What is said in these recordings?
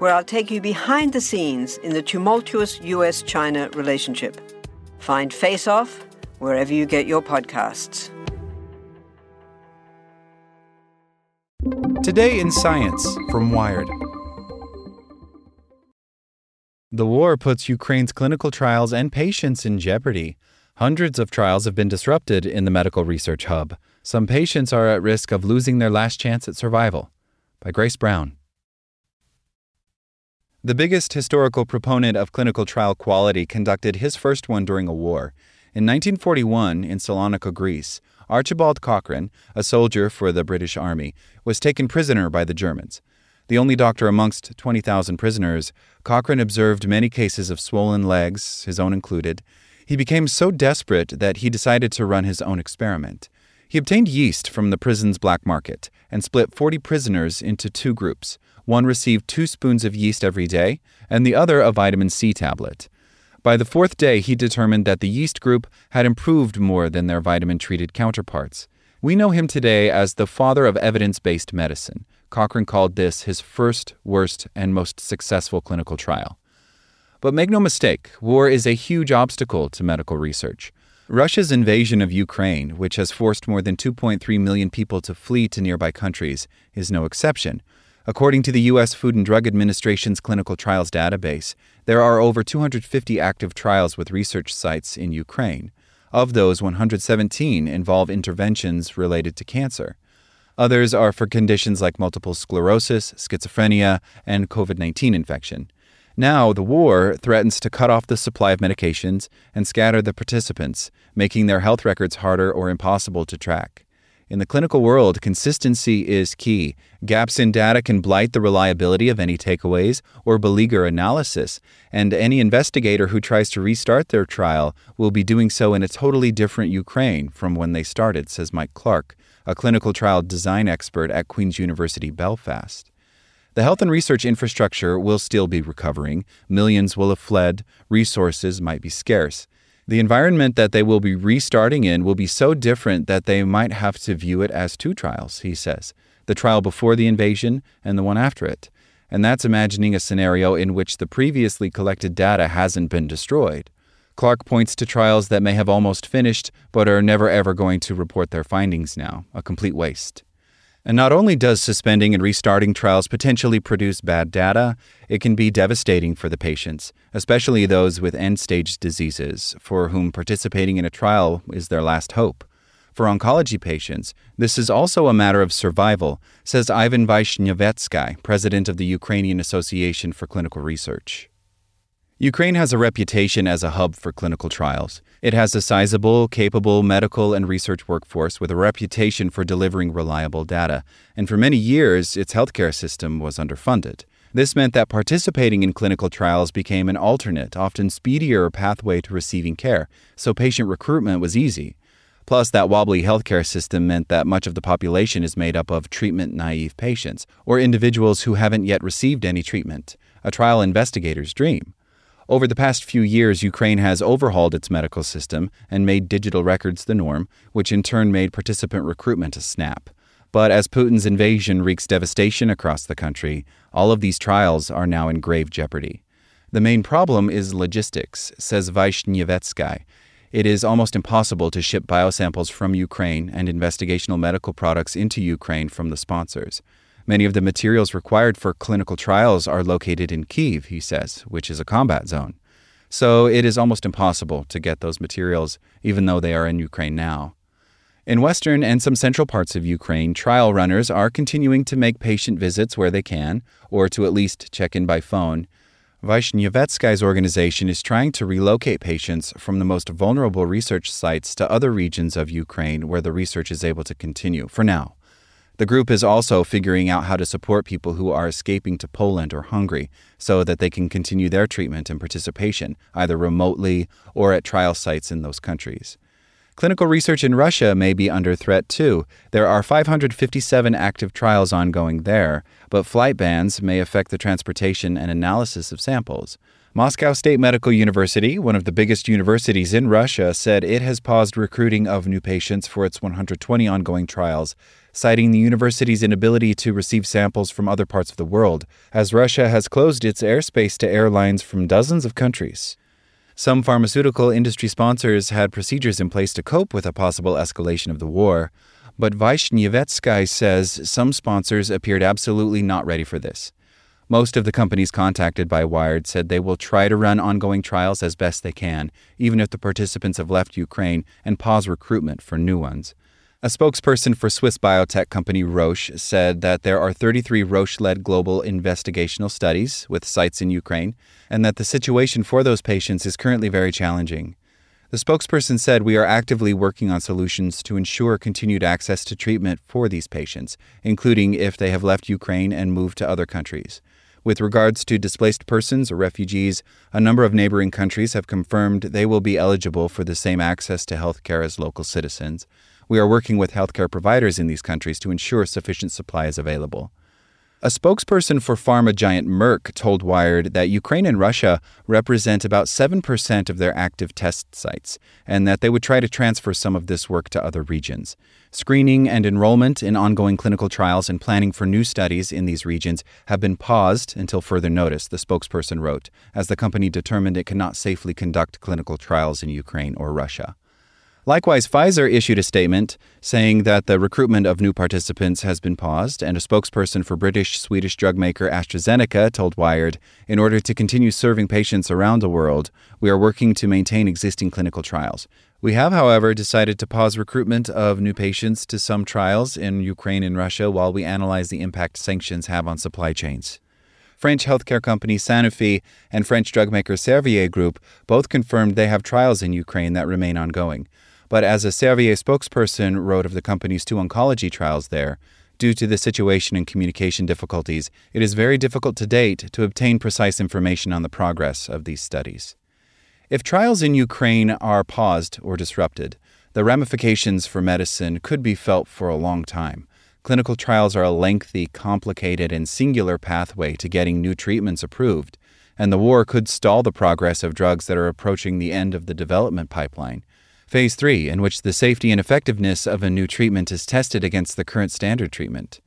where I'll take you behind the scenes in the tumultuous US China relationship. Find Face Off wherever you get your podcasts. Today in Science from Wired. The war puts Ukraine's clinical trials and patients in jeopardy. Hundreds of trials have been disrupted in the medical research hub. Some patients are at risk of losing their last chance at survival. By Grace Browne. The biggest historical proponent of clinical trial quality conducted his first one during a war. In 1941, in Salonika, Greece, Archibald Cochrane, a soldier for the British Army, was taken prisoner by the Germans. The only doctor amongst 20,000 prisoners, Cochrane observed many cases of swollen legs, his own included. He became so desperate that he decided to run his own experiment. He obtained yeast from the prison's black market and split 40 prisoners into two groups. One received two spoons of yeast every day, and the other a vitamin C tablet. By the fourth day, he determined that the yeast group had improved more than their vitamin treated counterparts. We know him today as the father of evidence based medicine. Cochrane called this his first, worst, and most successful clinical trial. But make no mistake, war is a huge obstacle to medical research. Russia's invasion of Ukraine, which has forced more than 2.3 million people to flee to nearby countries, is no exception. According to the U.S. Food and Drug Administration's clinical trials database, there are over 250 active trials with research sites in Ukraine. Of those, 117 involve interventions related to cancer. Others are for conditions like multiple sclerosis, schizophrenia, and COVID 19 infection. Now, the war threatens to cut off the supply of medications and scatter the participants, making their health records harder or impossible to track. In the clinical world, consistency is key. Gaps in data can blight the reliability of any takeaways or beleaguer analysis, and any investigator who tries to restart their trial will be doing so in a totally different Ukraine from when they started, says Mike Clarke, a clinical trial design expert at Queen's University Belfast. The health and research infrastructure will still be recovering, millions will have fled, resources might be scarce. The environment that they will be restarting in will be so different that they might have to view it as two trials, he says the trial before the invasion and the one after it. And that's imagining a scenario in which the previously collected data hasn't been destroyed. Clarke points to trials that may have almost finished, but are never ever going to report their findings now, a complete waste. And not only does suspending and restarting trials potentially produce bad data, it can be devastating for the patients, especially those with end stage diseases, for whom participating in a trial is their last hope. For oncology patients, this is also a matter of survival, says Ivan Vishnevetsky, president of the Ukrainian Association for Clinical Research. Ukraine has a reputation as a hub for clinical trials. It has a sizable, capable medical and research workforce with a reputation for delivering reliable data, and for many years, its healthcare system was underfunded. This meant that participating in clinical trials became an alternate, often speedier pathway to receiving care, so patient recruitment was easy. Plus, that wobbly healthcare system meant that much of the population is made up of treatment naive patients, or individuals who haven't yet received any treatment, a trial investigator's dream. Over the past few years, Ukraine has overhauled its medical system and made digital records the norm, which in turn made participant recruitment a snap. But as Putin's invasion wreaks devastation across the country, all of these trials are now in grave jeopardy. The main problem is logistics, says Vishnevetsky. It is almost impossible to ship biosamples from Ukraine and investigational medical products into Ukraine from the sponsors. Many of the materials required for clinical trials are located in Kiev, he says, which is a combat zone. So it is almost impossible to get those materials, even though they are in Ukraine now. In western and some central parts of Ukraine, trial runners are continuing to make patient visits where they can, or to at least check in by phone. Vishnevetsky's organization is trying to relocate patients from the most vulnerable research sites to other regions of Ukraine where the research is able to continue, for now. The group is also figuring out how to support people who are escaping to Poland or Hungary so that they can continue their treatment and participation, either remotely or at trial sites in those countries. Clinical research in Russia may be under threat too. There are 557 active trials ongoing there, but flight bans may affect the transportation and analysis of samples. Moscow State Medical University, one of the biggest universities in Russia, said it has paused recruiting of new patients for its 120 ongoing trials, citing the university's inability to receive samples from other parts of the world, as Russia has closed its airspace to airlines from dozens of countries. Some pharmaceutical industry sponsors had procedures in place to cope with a possible escalation of the war, but Vishnevetsky says some sponsors appeared absolutely not ready for this. Most of the companies contacted by Wired said they will try to run ongoing trials as best they can, even if the participants have left Ukraine, and pause recruitment for new ones. A spokesperson for Swiss biotech company Roche said that there are 33 Roche led global investigational studies with sites in Ukraine, and that the situation for those patients is currently very challenging. The spokesperson said we are actively working on solutions to ensure continued access to treatment for these patients, including if they have left Ukraine and moved to other countries. With regards to displaced persons or refugees, a number of neighboring countries have confirmed they will be eligible for the same access to health care as local citizens. We are working with healthcare providers in these countries to ensure sufficient supply is available. A spokesperson for pharma giant Merck told Wired that Ukraine and Russia represent about 7% of their active test sites, and that they would try to transfer some of this work to other regions. Screening and enrollment in ongoing clinical trials and planning for new studies in these regions have been paused until further notice, the spokesperson wrote, as the company determined it cannot safely conduct clinical trials in Ukraine or Russia. Likewise, Pfizer issued a statement saying that the recruitment of new participants has been paused, and a spokesperson for British Swedish drug maker AstraZeneca told Wired In order to continue serving patients around the world, we are working to maintain existing clinical trials. We have, however, decided to pause recruitment of new patients to some trials in Ukraine and Russia while we analyze the impact sanctions have on supply chains. French healthcare company Sanofi and French drug maker Servier Group both confirmed they have trials in Ukraine that remain ongoing. But as a Servier spokesperson wrote of the company's two oncology trials there, due to the situation and communication difficulties, it is very difficult to date to obtain precise information on the progress of these studies. If trials in Ukraine are paused or disrupted, the ramifications for medicine could be felt for a long time. Clinical trials are a lengthy, complicated, and singular pathway to getting new treatments approved, and the war could stall the progress of drugs that are approaching the end of the development pipeline. Phase 3, in which the safety and effectiveness of a new treatment is tested against the current standard treatment.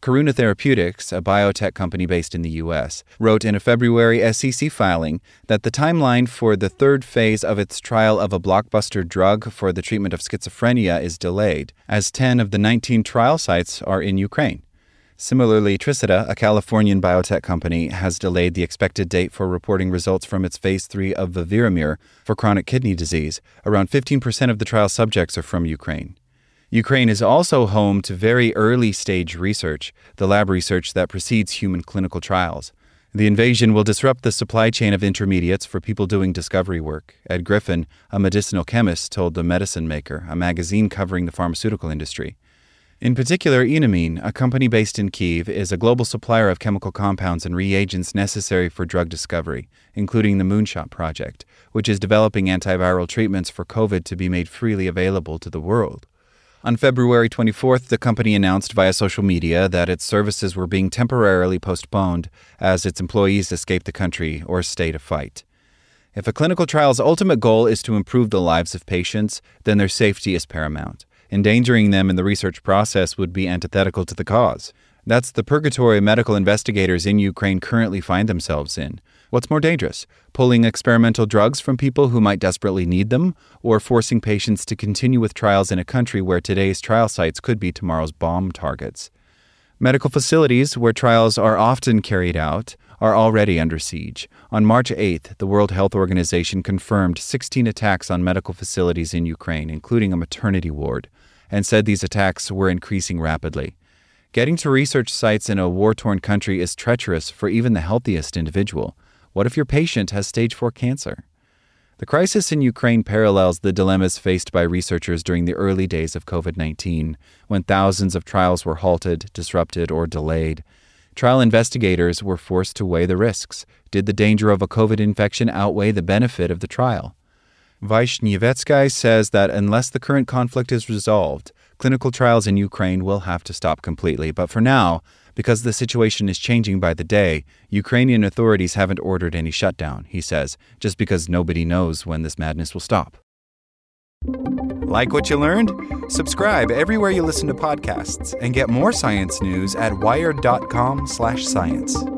Karuna Therapeutics, a biotech company based in the U.S., wrote in a February SEC filing that the timeline for the third phase of its trial of a blockbuster drug for the treatment of schizophrenia is delayed, as 10 of the 19 trial sites are in Ukraine. Similarly, Tricida, a Californian biotech company, has delayed the expected date for reporting results from its phase 3 of veverimer for chronic kidney disease. Around 15% of the trial subjects are from Ukraine. Ukraine is also home to very early stage research, the lab research that precedes human clinical trials. The invasion will disrupt the supply chain of intermediates for people doing discovery work. Ed Griffin, a medicinal chemist, told The Medicine Maker, a magazine covering the pharmaceutical industry. In particular, Enamine, a company based in Kiev, is a global supplier of chemical compounds and reagents necessary for drug discovery, including the Moonshot Project, which is developing antiviral treatments for COVID to be made freely available to the world. On February 24th, the company announced via social media that its services were being temporarily postponed as its employees escaped the country or stay to fight. If a clinical trial's ultimate goal is to improve the lives of patients, then their safety is paramount. Endangering them in the research process would be antithetical to the cause. That's the purgatory medical investigators in Ukraine currently find themselves in. What's more dangerous, pulling experimental drugs from people who might desperately need them, or forcing patients to continue with trials in a country where today's trial sites could be tomorrow's bomb targets? Medical facilities, where trials are often carried out, are already under siege. On March 8th, the World Health Organization confirmed 16 attacks on medical facilities in Ukraine, including a maternity ward, and said these attacks were increasing rapidly. Getting to research sites in a war torn country is treacherous for even the healthiest individual. What if your patient has stage 4 cancer? The crisis in Ukraine parallels the dilemmas faced by researchers during the early days of COVID 19, when thousands of trials were halted, disrupted, or delayed. Trial investigators were forced to weigh the risks. Did the danger of a COVID infection outweigh the benefit of the trial? Vishnevetsky says that unless the current conflict is resolved, clinical trials in Ukraine will have to stop completely. But for now, because the situation is changing by the day, Ukrainian authorities haven't ordered any shutdown, he says, just because nobody knows when this madness will stop. Like what you learned? Subscribe everywhere you listen to podcasts and get more science news at wired.com/science.